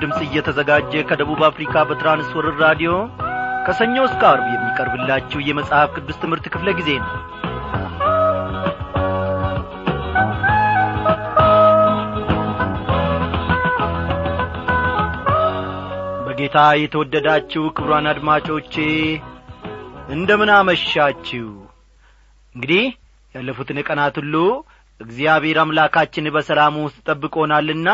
ድምፅ እየተዘጋጀ ከደቡብ አፍሪካ በትራንስወርር ራዲዮ ከሰኞ እስከ አርብ የሚቀርብላችሁ የመጽሐፍ ቅዱስ ትምህርት ክፍለ ጊዜ ነው። በጌታ የተወደዳችሁ ክብሯን አድማጮቼ እንደምን አመሻችሁ? እንግዲህ ያለፉትን ቀናት ሁሉ እግዚአብሔር አምላካችን በሰላም ውስጥ ጠብቆናልና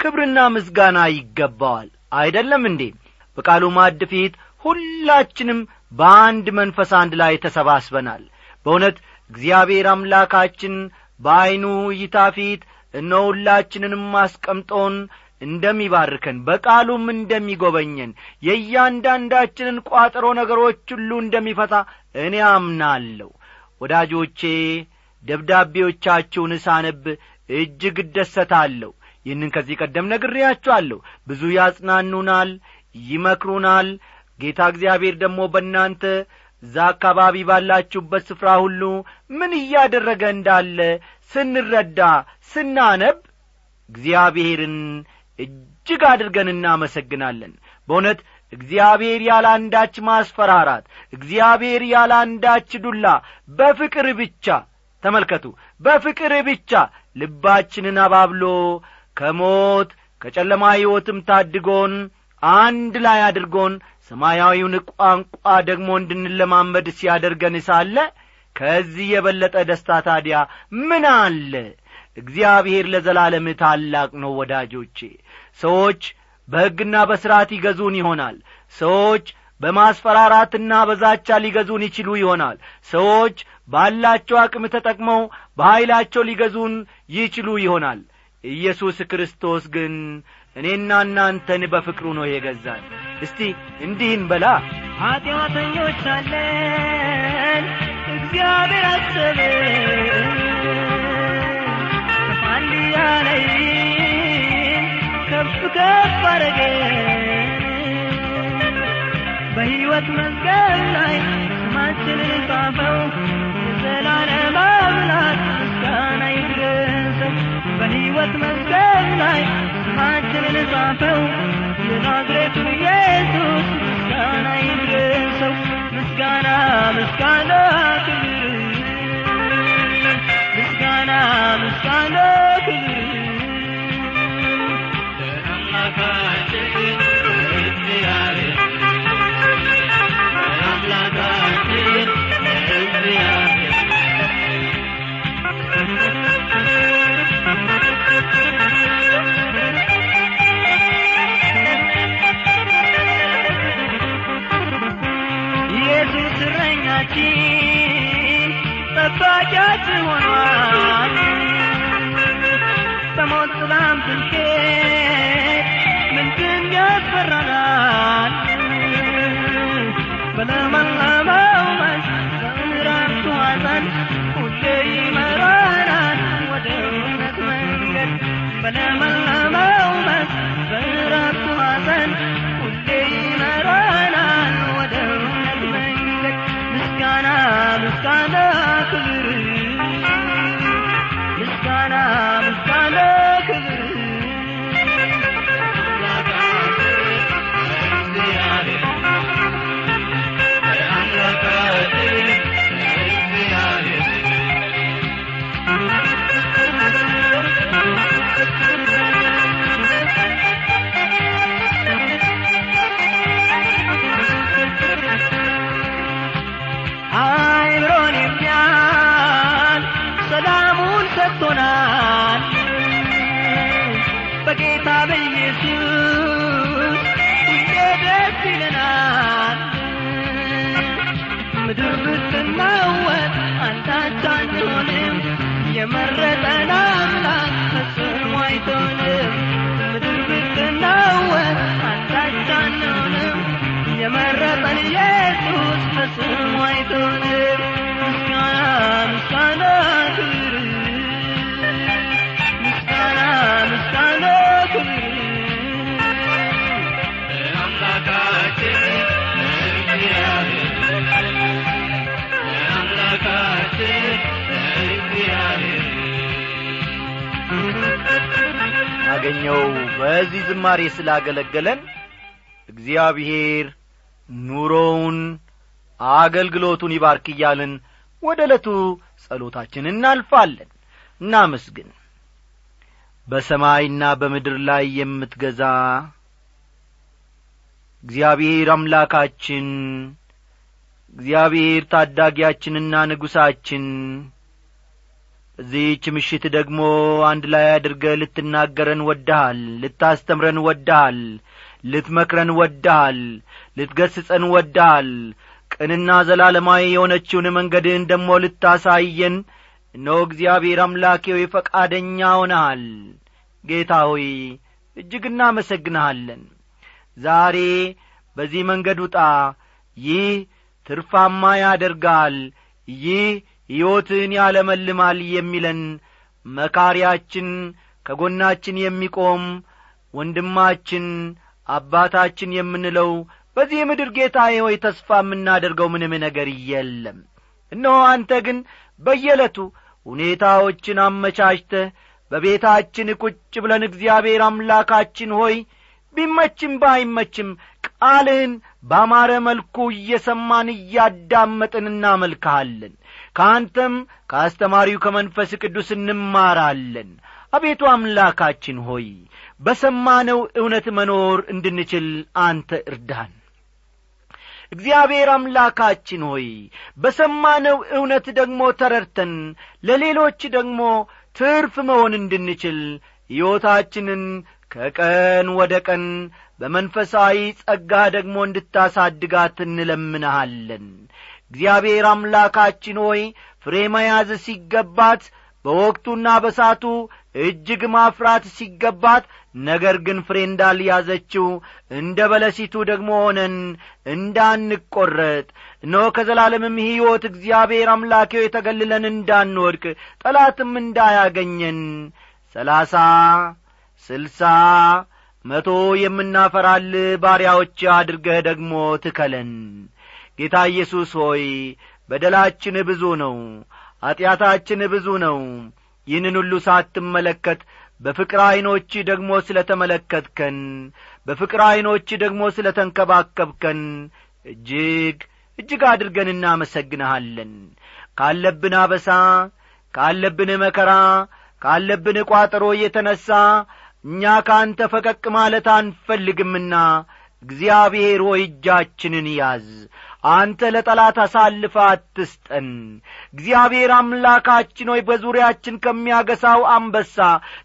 ክብርና ምስጋና ይገባዋል። አይደለም እንዴ? በቃሉ ማድ ፊት ሁላችንም በአንድ መንፈስ አንድ ላይ ተሰባስበናል። በእውነት እግዚአብሔር አምላካችን በዐይኑ እይታ ፊት እነ ሁላችንንም አስቀምጦን እንደሚባርከን በቃሉም እንደሚጐበኘን የእያንዳንዳችንን ቋጠሮ ነገሮች ሁሉ እንደሚፈታ እኔ አምናለሁ። ወዳጆቼ ደብዳቤዎቻችሁን ሳነብ እጅግ እደሰታለሁ ይህንን ከዚህ ቀደም ነግሬያችኋለሁ። ብዙ ያጽናኑናል ይመክሩናል። ጌታ እግዚአብሔር ደግሞ በእናንተ እዛ አካባቢ ባላችሁበት ስፍራ ሁሉ ምን እያደረገ እንዳለ ስንረዳ ስናነብ እግዚአብሔርን እጅግ አድርገን እናመሰግናለን። በእውነት እግዚአብሔር ያለ አንዳች ማስፈራራት እግዚአብሔር ያለ አንዳች ዱላ በፍቅር ብቻ ተመልከቱ በፍቅር ብቻ ልባችንን አባብሎ ከሞት ከጨለማ ሕይወትም ታድጎን አንድ ላይ አድርጎን ሰማያዊውን ቋንቋ ደግሞ እንድንለማመድ ሲያደርገን ሳለ ከዚህ የበለጠ ደስታ ታዲያ ምን አለ? እግዚአብሔር ለዘላለም ታላቅ ነው ወዳጆቼ። ሰዎች በሕግና በሥርዓት ይገዙን ይሆናል። ሰዎች በማስፈራራትና በዛቻ ሊገዙን ይችሉ ይሆናል። ሰዎች ባላቸው አቅም ተጠቅመው በኀይላቸው ሊገዙን ይችሉ ይሆናል ኢየሱስ ክርስቶስ ግን እኔና እናንተን በፍቅሩ ነው የገዛን። እስቲ እንዲህን በላ። ኀጢአተኞች አለን እግዚአብሔር አሰበን ከፋንድያ ላይ ከፍ ከፍ አረገን በሕይወት መዝገብ ላይ ስማችንን ጻፈው የዘላለም አምላክ ምስጋና ይድረሰው በሕይወት መዝገብ ላይ ስማችንን ጻፈው የናዝሬቱ ሆኗል። በሞት ጥላም የመረጠን አምላክ በዚህ ዝማሬ ስላገለገለን እግዚአብሔር ኑሮውን አገልግሎቱን ይባርክ እያልን ወደ ዕለቱ ጸሎታችን እናልፋለን። እናመስግን። በሰማይና በምድር ላይ የምትገዛ እግዚአብሔር አምላካችን እግዚአብሔር ታዳጊያችንና ንጉሣችን በዚህች ምሽት ደግሞ አንድ ላይ አድርገ ልትናገረን ወድሃል ልታስተምረን ወድሃል ልትመክረን ወድሃል ልትገስጸን ወድሃል። ቅንና ዘላለማዊ የሆነችውን መንገድህን ደሞ ልታሳየን እነሆ እግዚአብሔር አምላኬ ሆይ ፈቃደኛ ሆነሃል። ጌታ ሆይ እጅግ እናመሰግንሃለን። ዛሬ በዚህ መንገድ ውጣ። ይህ ትርፋማ ያደርጋል። ይህ ሕይወትን ያለመልማል የሚለን መካሪያችን ከጐናችን የሚቆም ወንድማችን አባታችን የምንለው በዚህ ምድር ጌታዬ ሆይ ተስፋ የምናደርገው ምንም ነገር የለም። እነሆ አንተ ግን በየዕለቱ ሁኔታዎችን አመቻችተህ በቤታችን ቁጭ ብለን እግዚአብሔር አምላካችን ሆይ ቢመችም ባይመችም ቃልህን ባማረ መልኩ እየሰማን እያዳመጥን እናመልክሃለን። ከአንተም ከአስተማሪው ከመንፈስ ቅዱስ እንማራለን። አቤቱ አምላካችን ሆይ በሰማነው እውነት መኖር እንድንችል አንተ እርዳን። እግዚአብሔር አምላካችን ሆይ በሰማነው እውነት ደግሞ ተረድተን ለሌሎች ደግሞ ትርፍ መሆን እንድንችል ሕይወታችንን ከቀን ወደ ቀን በመንፈሳዊ ጸጋ ደግሞ እንድታሳድጋት እንለምንሃለን። እግዚአብሔር አምላካችን ሆይ ፍሬ መያዝ ሲገባት በወቅቱና በሳቱ እጅግ ማፍራት ሲገባት ነገር ግን ፍሬ እንዳልያዘችው እንደ በለሲቱ ደግሞ ሆነን እንዳንቈረጥ እነሆ ከዘላለምም ሕይወት እግዚአብሔር አምላኬው የተገልለን እንዳንወድቅ ጠላትም እንዳያገኘን ሰላሳ ስልሳ መቶ የምናፈራል ባሪያዎች አድርገህ ደግሞ ትከለን። ጌታ ኢየሱስ ሆይ በደላችን ብዙ ነው ኀጢአታችን ብዙ ነው። ይህንን ሁሉ ሳትመለከት በፍቅር ዐይኖች ደግሞ ስለ ተመለከትከን በፍቅር ዐይኖች ደግሞ ስለ ተንከባከብከን እጅግ እጅግ አድርገን እናመሰግንሃለን። ካለብን አበሳ ካለብን መከራ ካለብን ቋጠሮ እየተነሣ እኛ ከአንተ ፈቀቅ ማለት አንፈልግምና እግዚአብሔር ሆይ እጃችንን ያዝ። አንተ ለጠላት አሳልፈ አትስጠን። እግዚአብሔር አምላካችን ሆይ በዙሪያችን ከሚያገሳው አንበሳ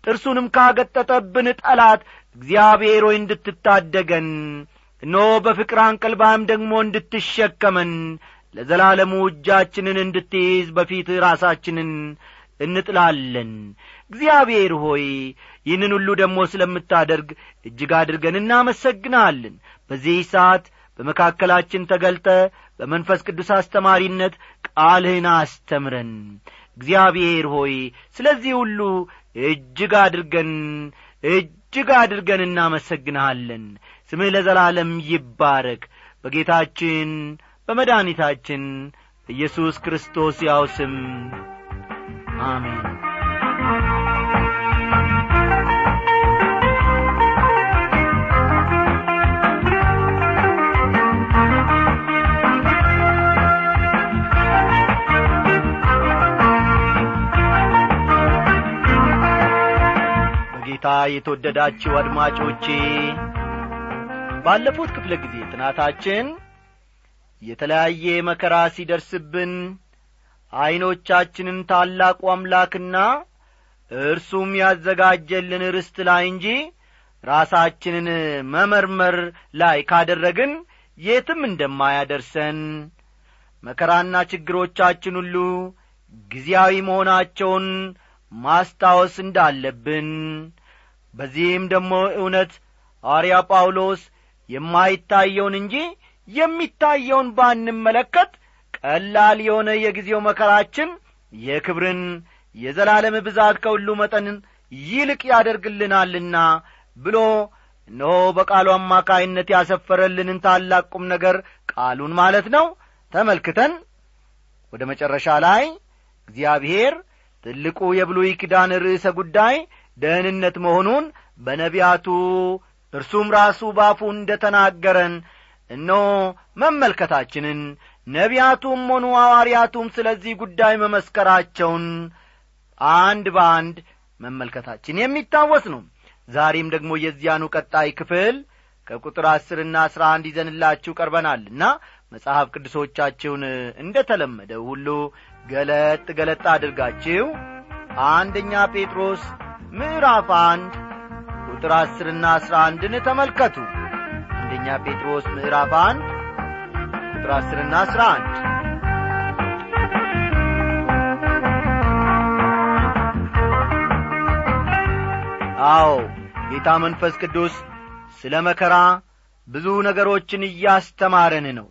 ጥርሱንም ካገጠጠብን ጠላት እግዚአብሔር ሆይ እንድትታደገን እኖ በፍቅር አንቀልባም ደግሞ እንድትሸከመን ለዘላለሙ እጃችንን እንድትይዝ በፊት ራሳችንን እንጥላለን እግዚአብሔር ሆይ ይህንን ሁሉ ደግሞ ስለምታደርግ እጅግ አድርገን እናመሰግናለን። በዚህ ሰዓት በመካከላችን ተገልጠ በመንፈስ ቅዱስ አስተማሪነት ቃልህን አስተምረን። እግዚአብሔር ሆይ ስለዚህ ሁሉ እጅግ አድርገን እጅግ አድርገን እናመሰግንሃለን። ስምህ ለዘላለም ይባረክ። በጌታችን በመድኃኒታችን ኢየሱስ ክርስቶስ ያው ስም አሜን በጌታ የተወደዳችሁ አድማጮቼ ባለፉት ክፍለ ጊዜ ጥናታችን የተለያየ መከራ ሲደርስብን ዐይኖቻችንን ታላቁ አምላክና እርሱም ያዘጋጀልን ርስት ላይ እንጂ ራሳችንን መመርመር ላይ ካደረግን የትም እንደማያደርሰን መከራና ችግሮቻችን ሁሉ ጊዜያዊ መሆናቸውን ማስታወስ እንዳለብን በዚህም ደግሞ እውነት ሐዋርያ ጳውሎስ የማይታየውን እንጂ የሚታየውን ባንመለከት ቀላል የሆነ የጊዜው መከራችን የክብርን የዘላለም ብዛት ከሁሉ መጠን ይልቅ ያደርግልናልና ብሎ እነሆ በቃሉ አማካይነት ያሰፈረልንን ታላቅ ቁም ነገር ቃሉን ማለት ነው። ተመልክተን ወደ መጨረሻ ላይ እግዚአብሔር ትልቁ የብሉይ ኪዳን ርዕሰ ጉዳይ ደህንነት መሆኑን በነቢያቱ እርሱም ራሱ ባፉ እንደ ተናገረን እነሆ መመልከታችንን ነቢያቱም ሆኑ ሐዋርያቱም ስለዚህ ጉዳይ መመስከራቸውን አንድ በአንድ መመልከታችን የሚታወስ ነው። ዛሬም ደግሞ የዚያኑ ቀጣይ ክፍል ከቁጥር አስርና አስራ አንድ ይዘንላችሁ ቀርበናልና መጽሐፍ ቅዱሶቻችሁን እንደ ተለመደው ሁሉ ገለጥ ገለጥ አድርጋችሁ አንደኛ ጴጥሮስ ምዕራፍ አንድ ቁጥር አስርና አስራ አንድን ተመልከቱ። አንደኛ ጴጥሮስ ምዕራፍ አንድ ቁጥር አስርና አስራ አንድ። አዎ ጌታ መንፈስ ቅዱስ ስለ መከራ ብዙ ነገሮችን እያስተማረን ነው።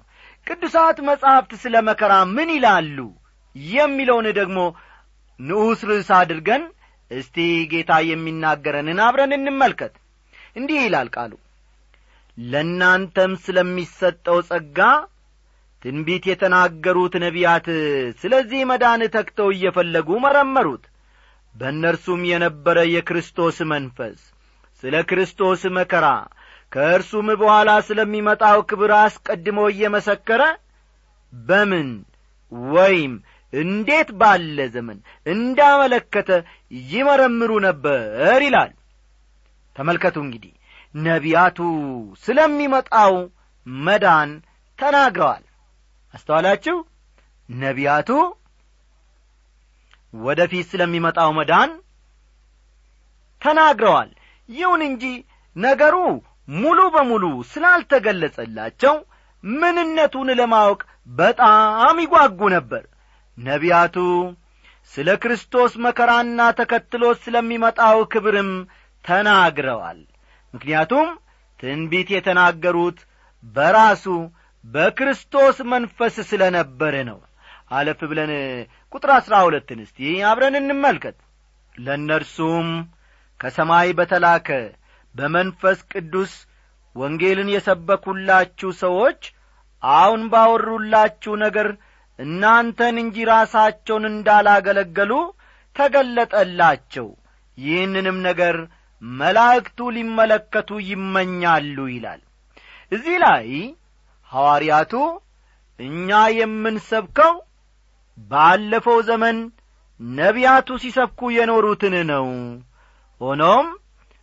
ቅዱሳት መጻሕፍት ስለ መከራ ምን ይላሉ? የሚለውን ደግሞ ንዑስ ርዕስ አድርገን እስቲ ጌታ የሚናገረንን አብረን እንመልከት። እንዲህ ይላል ቃሉ ለእናንተም ስለሚሰጠው ጸጋ ትንቢት የተናገሩት ነቢያት ስለዚህ መዳን ተክተው እየፈለጉ መረመሩት። በእነርሱም የነበረ የክርስቶስ መንፈስ ስለ ክርስቶስ መከራ ከእርሱም በኋላ ስለሚመጣው ክብር አስቀድሞ እየመሰከረ በምን ወይም እንዴት ባለ ዘመን እንዳመለከተ ይመረምሩ ነበር ይላል። ተመልከቱ እንግዲህ ነቢያቱ ስለሚመጣው መዳን ተናግረዋል። አስተዋላችሁ? ነቢያቱ ወደ ፊት ስለሚመጣው መዳን ተናግረዋል። ይሁን እንጂ ነገሩ ሙሉ በሙሉ ስላልተገለጸላቸው ምንነቱን ለማወቅ በጣም ይጓጉ ነበር ነቢያቱ ስለ ክርስቶስ መከራና ተከትሎ ስለሚመጣው ክብርም ተናግረዋል። ምክንያቱም ትንቢት የተናገሩት በራሱ በክርስቶስ መንፈስ ስለ ነበረ ነው። አለፍ ብለን ቁጥር አሥራ ሁለትን እስቲ አብረን እንመልከት። ለእነርሱም ከሰማይ በተላከ በመንፈስ ቅዱስ ወንጌልን የሰበኩላችሁ ሰዎች አሁን ባወሩላችሁ ነገር እናንተን እንጂ ራሳቸውን እንዳላገለገሉ ተገለጠላቸው። ይህንንም ነገር መላእክቱ ሊመለከቱ ይመኛሉ ይላል። እዚህ ላይ ሐዋርያቱ እኛ የምንሰብከው ባለፈው ዘመን ነቢያቱ ሲሰብኩ የኖሩትን ነው። ሆኖም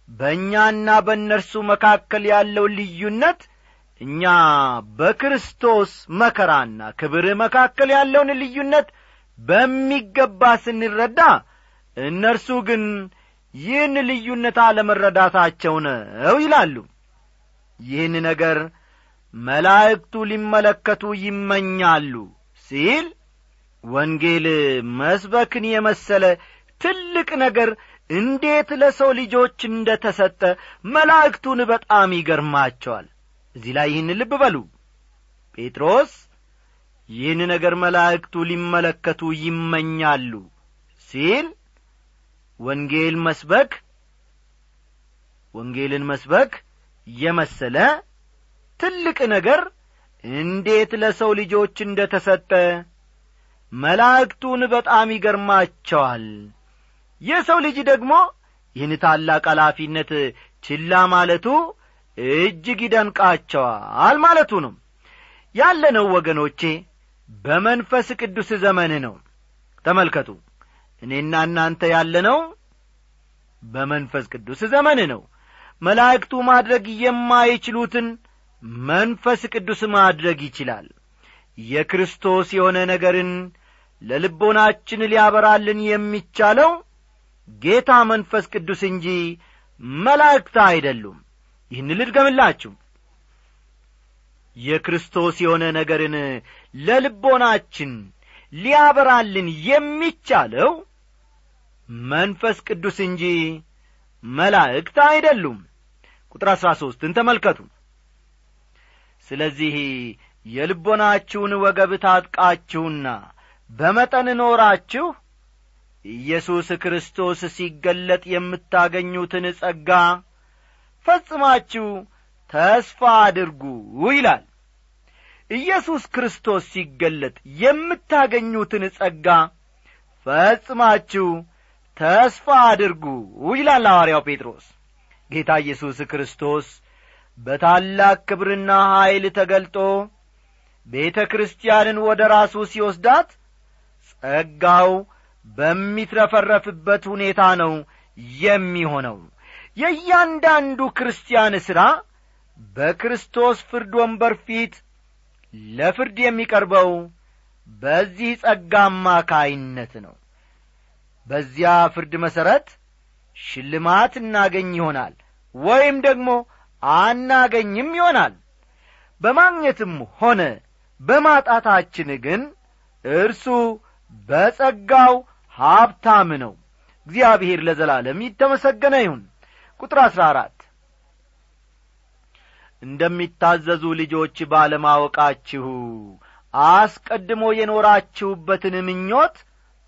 በእኛና በእነርሱ መካከል ያለው ልዩነት እኛ በክርስቶስ መከራና ክብር መካከል ያለውን ልዩነት በሚገባ ስንረዳ እነርሱ ግን ይህን ልዩነት አለመረዳታቸው ነው ይላሉ። ይህን ነገር መላእክቱ ሊመለከቱ ይመኛሉ ሲል ወንጌል መስበክን የመሰለ ትልቅ ነገር እንዴት ለሰው ልጆች እንደ ተሰጠ መላእክቱን በጣም ይገርማቸዋል እዚህ ላይ ይህን ልብ በሉ። ጴጥሮስ ይህን ነገር መላእክቱ ሊመለከቱ ይመኛሉ ሲል ወንጌል መስበክ ወንጌልን መስበክ የመሰለ ትልቅ ነገር እንዴት ለሰው ልጆች እንደ ተሰጠ መላእክቱን በጣም ይገርማቸዋል። የሰው ልጅ ደግሞ ይህን ታላቅ ኃላፊነት ችላ ማለቱ እጅግ ይደንቃቸዋል ማለቱ ነው ያለነው ወገኖቼ በመንፈስ ቅዱስ ዘመን ነው። ተመልከቱ እኔና እናንተ ያለነው በመንፈስ ቅዱስ ዘመን ነው። መላእክቱ ማድረግ የማይችሉትን መንፈስ ቅዱስ ማድረግ ይችላል። የክርስቶስ የሆነ ነገርን ለልቦናችን ሊያበራልን የሚቻለው ጌታ መንፈስ ቅዱስ እንጂ መላእክት አይደሉም ይህን ልድገምላችሁ። የክርስቶስ የሆነ ነገርን ለልቦናችን ሊያበራልን የሚቻለው መንፈስ ቅዱስ እንጂ መላእክት አይደሉም። ቁጥር አሥራ ሦስትን ተመልከቱ። ስለዚህ የልቦናችሁን ወገብ ታጥቃችሁና በመጠን ኖራችሁ ኢየሱስ ክርስቶስ ሲገለጥ የምታገኙትን ጸጋ ፈጽማችሁ ተስፋ አድርጉ ይላል። ኢየሱስ ክርስቶስ ሲገለጥ የምታገኙትን ጸጋ ፈጽማችሁ ተስፋ አድርጉ ይላል ሐዋርያው ጴጥሮስ። ጌታ ኢየሱስ ክርስቶስ በታላቅ ክብርና ኀይል ተገልጦ ቤተ ክርስቲያንን ወደ ራሱ ሲወስዳት ጸጋው በሚትረፈረፍበት ሁኔታ ነው የሚሆነው የእያንዳንዱ ክርስቲያን ሥራ በክርስቶስ ፍርድ ወንበር ፊት ለፍርድ የሚቀርበው በዚህ ጸጋ አማካይነት ነው። በዚያ ፍርድ መሠረት ሽልማት እናገኝ ይሆናል ወይም ደግሞ አናገኝም ይሆናል። በማግኘትም ሆነ በማጣታችን ግን እርሱ በጸጋው ሀብታም ነው። እግዚአብሔር ለዘላለም ይተመሰገነ ይሁን ቁጥር አሥራ አራት እንደሚታዘዙ ልጆች ባለማወቃችሁ አስቀድሞ የኖራችሁበትን ምኞት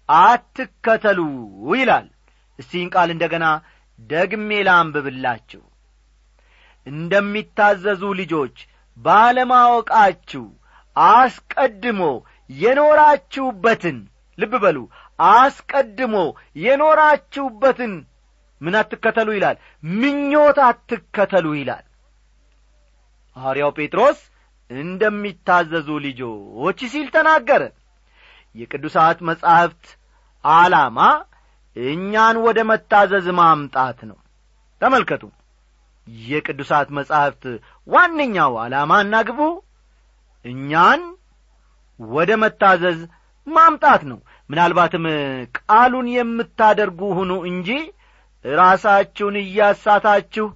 አትከተሉ ይላል። እስቲን ቃል እንደ ገና ደግሜ ላንብብላችሁ። እንደሚታዘዙ ልጆች ባለማወቃችሁ አስቀድሞ የኖራችሁበትን ልብ በሉ አስቀድሞ የኖራችሁበትን ምን አትከተሉ ይላል? ምኞት አትከተሉ ይላል። ሐዋርያው ጴጥሮስ እንደሚታዘዙ ልጆች ሲል ተናገረ። የቅዱሳት መጻሕፍት ዓላማ እኛን ወደ መታዘዝ ማምጣት ነው። ተመልከቱ። የቅዱሳት መጻሕፍት ዋነኛው ዓላማና ግቡ እኛን ወደ መታዘዝ ማምጣት ነው። ምናልባትም ቃሉን የምታደርጉ ሁኑ እንጂ ራሳችሁን እያሳታችሁ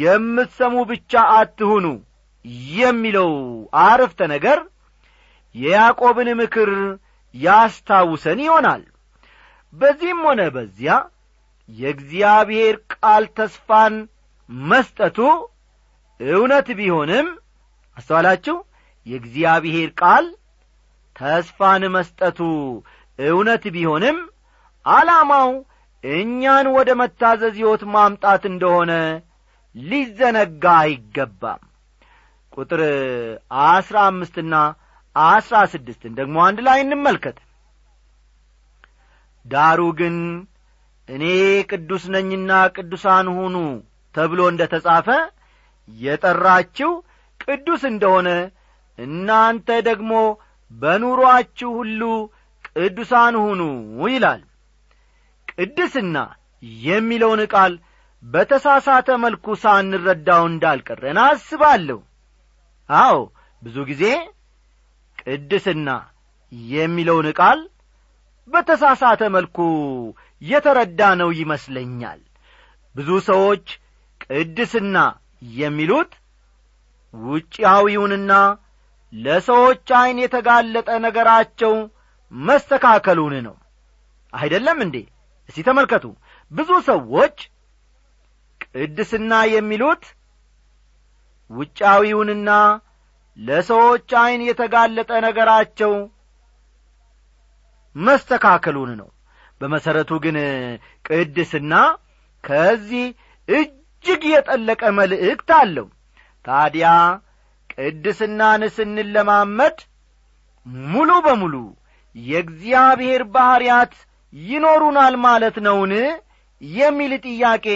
የምትሰሙ ብቻ አትሁኑ የሚለው አረፍተ ነገር የያዕቆብን ምክር ያስታውሰን ይሆናል። በዚህም ሆነ በዚያ የእግዚአብሔር ቃል ተስፋን መስጠቱ እውነት ቢሆንም አስተዋላችሁ የእግዚአብሔር ቃል ተስፋን መስጠቱ እውነት ቢሆንም ዓላማው እኛን ወደ መታዘዝ ሕይወት ማምጣት እንደሆነ ሊዘነጋ አይገባም። ቁጥር አስራ አምስትና አስራ ስድስትን ደግሞ አንድ ላይ እንመልከት። ዳሩ ግን እኔ ቅዱስ ነኝና ቅዱሳን ሁኑ ተብሎ እንደ ተጻፈ የጠራችው ቅዱስ እንደሆነ እናንተ ደግሞ በኑሮአችሁ ሁሉ ቅዱሳን ሁኑ ይላል ቅድስና የሚለውን ቃል በተሳሳተ መልኩ ሳንረዳው እንዳልቀረን አስባለሁ። አዎ ብዙ ጊዜ ቅድስና የሚለውን ቃል በተሳሳተ መልኩ የተረዳ ነው ይመስለኛል። ብዙ ሰዎች ቅድስና የሚሉት ውጭያዊውንና ለሰዎች ዐይን የተጋለጠ ነገራቸው መስተካከሉን ነው። አይደለም እንዴ እስቲ ተመልከቱ። ብዙ ሰዎች ቅድስና የሚሉት ውጫዊውንና ለሰዎች ዐይን የተጋለጠ ነገራቸው መስተካከሉን ነው። በመሠረቱ ግን ቅድስና ከዚህ እጅግ የጠለቀ መልእክት አለው። ታዲያ ቅድስናን ስንለማመድ ሙሉ በሙሉ የእግዚአብሔር ባሕርያት ይኖሩናል ማለት ነውን? የሚል ጥያቄ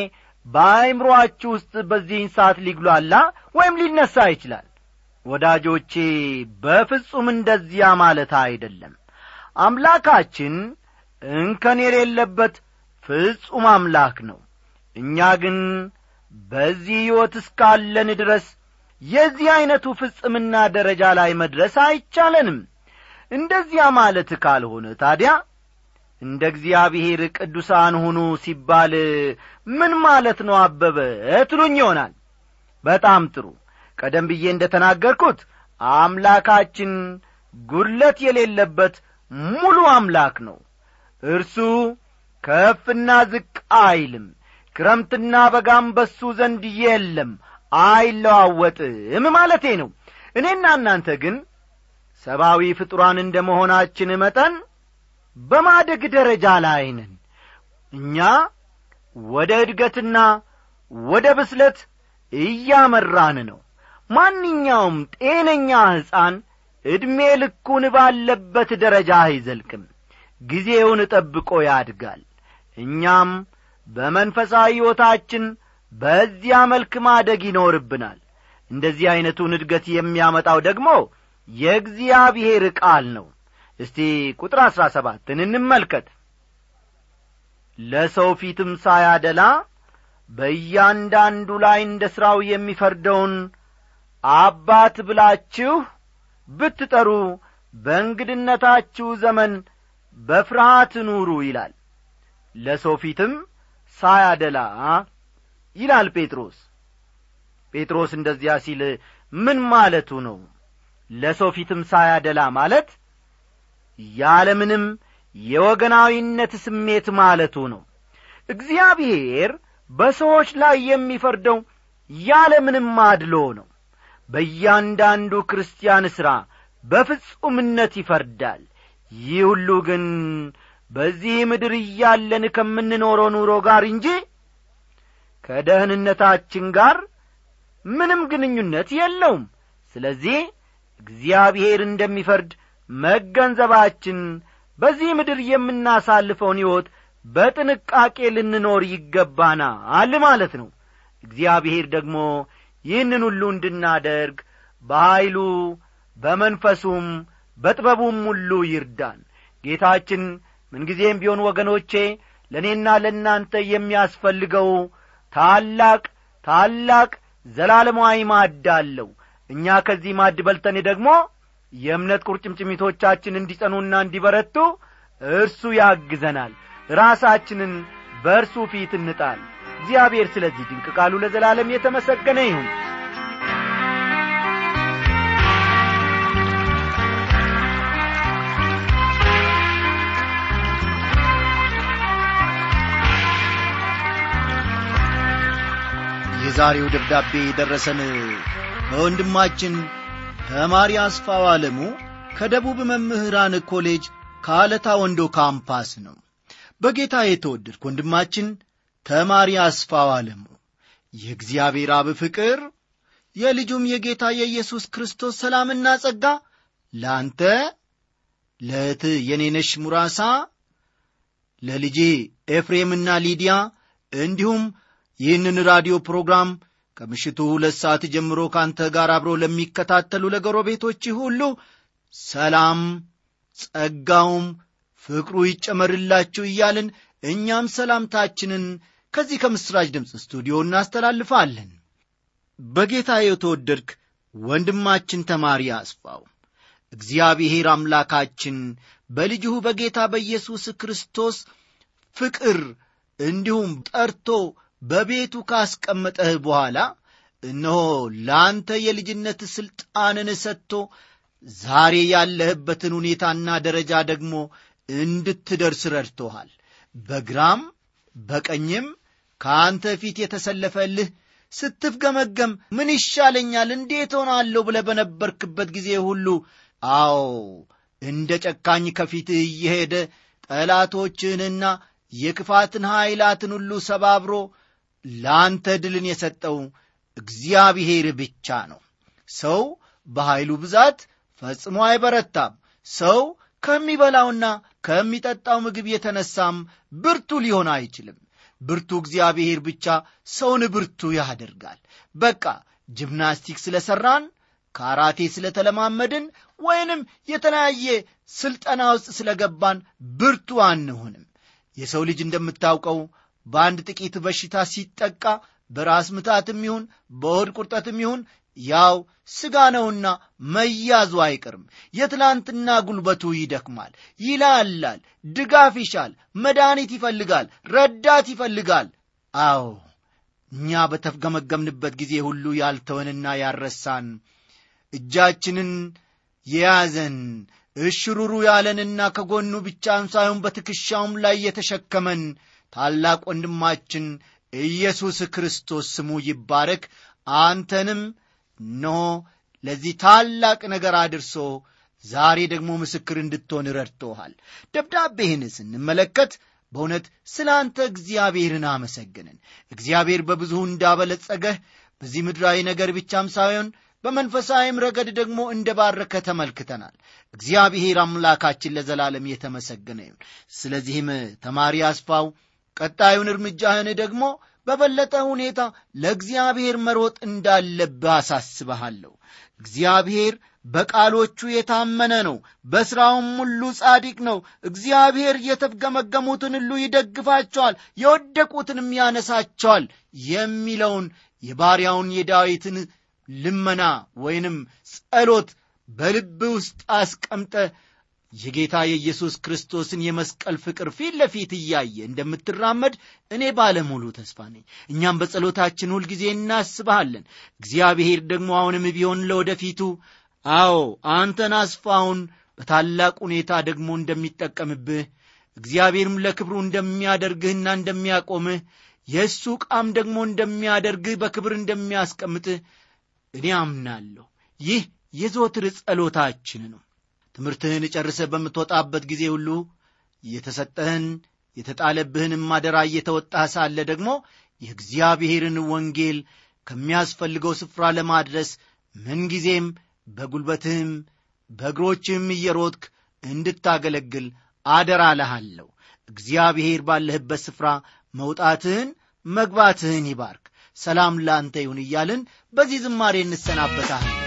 በአይምሮአችሁ ውስጥ በዚህን ሰዓት ሊግሏላ ወይም ሊነሣ ይችላል። ወዳጆቼ በፍጹም እንደዚያ ማለት አይደለም። አምላካችን እንከን የሌለበት ፍጹም አምላክ ነው። እኛ ግን በዚህ ሕይወት እስካለን ድረስ የዚህ ዐይነቱ ፍጽምና ደረጃ ላይ መድረስ አይቻለንም። እንደዚያ ማለት ካልሆነ ታዲያ እንደ እግዚአብሔር ቅዱሳን ሁኑ ሲባል ምን ማለት ነው አበበ? ትሉኝ ይሆናል። በጣም ጥሩ። ቀደም ብዬ እንደ ተናገርኩት አምላካችን ጉድለት የሌለበት ሙሉ አምላክ ነው። እርሱ ከፍና ዝቅ አይልም ክረምትና በጋም በሱ ዘንድ የለም አይለዋወጥም ማለቴ ነው። እኔና እናንተ ግን ሰብአዊ ፍጡራን እንደ መሆናችን መጠን በማደግ ደረጃ ላይ ነን። እኛ ወደ እድገትና ወደ ብስለት እያመራን ነው። ማንኛውም ጤነኛ ሕፃን ዕድሜ ልኩን ባለበት ደረጃ አይዘልቅም። ጊዜውን ጠብቆ ያድጋል። እኛም በመንፈሳዊ ሕይወታችን በዚያ መልክ ማደግ ይኖርብናል። እንደዚህ ዐይነቱን እድገት የሚያመጣው ደግሞ የእግዚአብሔር ቃል ነው እስቲ ቁጥር አሥራ ሰባትን እንመልከት። ለሰው ፊትም ሳያደላ በእያንዳንዱ ላይ እንደ ሥራው የሚፈርደውን አባት ብላችሁ ብትጠሩ በእንግድነታችሁ ዘመን በፍርሃት ኑሩ ይላል። ለሰው ፊትም ሳያደላ ይላል ጴጥሮስ። ጴጥሮስ እንደዚያ ሲል ምን ማለቱ ነው? ለሰው ፊትም ሳያደላ ማለት ያለምንም የወገናዊነት ስሜት ማለቱ ነው። እግዚአብሔር በሰዎች ላይ የሚፈርደው ያለምንም አድሎ ነው። በእያንዳንዱ ክርስቲያን ሥራ በፍጹምነት ይፈርዳል። ይህ ሁሉ ግን በዚህ ምድር እያለን ከምንኖረው ኑሮ ጋር እንጂ ከደህንነታችን ጋር ምንም ግንኙነት የለውም። ስለዚህ እግዚአብሔር እንደሚፈርድ መገንዘባችን በዚህ ምድር የምናሳልፈውን ሕይወት በጥንቃቄ ልንኖር ይገባናል ማለት ነው። እግዚአብሔር ደግሞ ይህንን ሁሉ እንድናደርግ በኀይሉ በመንፈሱም በጥበቡም ሁሉ ይርዳን። ጌታችን ምንጊዜም ቢሆን ወገኖቼ ለእኔና ለእናንተ የሚያስፈልገው ታላቅ ታላቅ ዘላለማዊ ማድ አለው። እኛ ከዚህ ማድ በልተን ደግሞ የእምነት ቁርጭምጭሚቶቻችን እንዲጸኑና እንዲበረቱ እርሱ ያግዘናል። ራሳችንን በእርሱ ፊት እንጣል። እግዚአብሔር ስለዚህ ድንቅ ቃሉ ለዘላለም የተመሰገነ ይሁን። የዛሬው ደብዳቤ የደረሰን ከወንድማችን ተማሪ አስፋው አለሙ ከደቡብ መምህራን ኮሌጅ ከአለታ ወንዶ ካምፓስ ነው። በጌታ የተወደድክ ወንድማችን ተማሪ አስፋው አለሙ የእግዚአብሔር አብ ፍቅር የልጁም የጌታ የኢየሱስ ክርስቶስ ሰላምና ጸጋ ለአንተ ለእህት የኔነሽ ሙራሳ ለልጄ ኤፍሬምና ሊዲያ እንዲሁም ይህንን ራዲዮ ፕሮግራም ከምሽቱ ሁለት ሰዓት ጀምሮ ካንተ ጋር አብሮ ለሚከታተሉ ለጎረቤቶች ሁሉ ሰላም ጸጋውም ፍቅሩ ይጨመርላችሁ እያልን እኛም ሰላምታችንን ከዚህ ከምሥራች ድምፅ ስቱዲዮ እናስተላልፋለን። በጌታ የተወደድክ ወንድማችን ተማሪ አስፋው እግዚአብሔር አምላካችን በልጅሁ በጌታ በኢየሱስ ክርስቶስ ፍቅር እንዲሁም ጠርቶ በቤቱ ካስቀመጠህ በኋላ እነሆ ለአንተ የልጅነት ሥልጣንን ሰጥቶ ዛሬ ያለህበትን ሁኔታና ደረጃ ደግሞ እንድትደርስ ረድቶሃል። በግራም በቀኝም ከአንተ ፊት የተሰለፈልህ ስትፍገመገም ምን ይሻለኛል? እንዴት ሆናለሁ ብለ በነበርክበት ጊዜ ሁሉ አዎ እንደ ጨካኝ ከፊትህ እየሄደ ጠላቶችህንና የክፋትን ኀይላትን ሁሉ ሰባብሮ ለአንተ ድልን የሰጠው እግዚአብሔር ብቻ ነው። ሰው በኀይሉ ብዛት ፈጽሞ አይበረታም። ሰው ከሚበላውና ከሚጠጣው ምግብ የተነሳም ብርቱ ሊሆን አይችልም። ብርቱ እግዚአብሔር ብቻ ሰውን ብርቱ ያደርጋል። በቃ ጂምናስቲክ ስለ ሠራን ካራቴ ስለ ተለማመድን ወይንም የተለያየ ሥልጠና ውስጥ ስለ ገባን ብርቱ አንሆንም። የሰው ልጅ እንደምታውቀው በአንድ ጥቂት በሽታ ሲጠቃ በራስ ምታትም ይሁን በሆድ ቁርጠትም ይሁን ያው ሥጋ ነውና መያዙ አይቀርም። የትላንትና ጉልበቱ ይደክማል ይላላል ድጋፍ ይሻል መድኃኒት ይፈልጋል ረዳት ይፈልጋል። አዎ እኛ በተፍገመገምንበት ጊዜ ሁሉ ያልተወንና ያረሳን እጃችንን የያዘን እሽሩሩ ያለንና ከጎኑ ብቻም ሳይሆን በትከሻውም ላይ የተሸከመን ታላቅ ወንድማችን ኢየሱስ ክርስቶስ ስሙ ይባረክ። አንተንም ኖ ለዚህ ታላቅ ነገር አድርሶ ዛሬ ደግሞ ምስክር እንድትሆን ረድቶሃል። ደብዳቤህን ስንመለከት በእውነት ስለ አንተ እግዚአብሔርን አመሰግንን እግዚአብሔር በብዙ እንዳበለጸገህ በዚህ ምድራዊ ነገር ብቻም ሳይሆን በመንፈሳዊም ረገድ ደግሞ እንደ ባረከ ተመልክተናል። እግዚአብሔር አምላካችን ለዘላለም የተመሰገነ ይሁን። ስለዚህም ተማሪ አስፋው ቀጣዩን እርምጃህን ደግሞ በበለጠ ሁኔታ ለእግዚአብሔር መሮጥ እንዳለብህ አሳስበሃለሁ እግዚአብሔር በቃሎቹ የታመነ ነው በሥራውም ሁሉ ጻዲቅ ነው። እግዚአብሔር የተፍገመገሙትን ሁሉ ይደግፋቸዋል የወደቁትንም ያነሳቸዋል የሚለውን የባሪያውን የዳዊትን ልመና ወይንም ጸሎት በልብ ውስጥ አስቀምጠ የጌታ የኢየሱስ ክርስቶስን የመስቀል ፍቅር ፊት ለፊት እያየ እንደምትራመድ እኔ ባለሙሉ ተስፋ ነኝ። እኛም በጸሎታችን ሁልጊዜ እናስብሃለን። እግዚአብሔር ደግሞ አሁንም ቢሆን ለወደፊቱ አዎ አንተን አስፋውን በታላቅ ሁኔታ ደግሞ እንደሚጠቀምብህ እግዚአብሔርም ለክብሩ እንደሚያደርግህና እንደሚያቆምህ የእሱ ቃም ደግሞ እንደሚያደርግህ በክብር እንደሚያስቀምጥህ እኔ አምናለሁ። ይህ የዞትር ጸሎታችን ነው ትምህርትህን ጨርሰ በምትወጣበት ጊዜ ሁሉ የተሰጠህን የተጣለብህንም አደራ እየተወጣህ ሳለ ደግሞ የእግዚአብሔርን ወንጌል ከሚያስፈልገው ስፍራ ለማድረስ ምንጊዜም በጉልበትህም በእግሮችህም እየሮጥክ እንድታገለግል አደራ ልሃለሁ እግዚአብሔር ባለህበት ስፍራ መውጣትህን መግባትህን ይባርክ። ሰላም ላንተ ይሁን እያልን በዚህ ዝማሬ እንሰናበታለን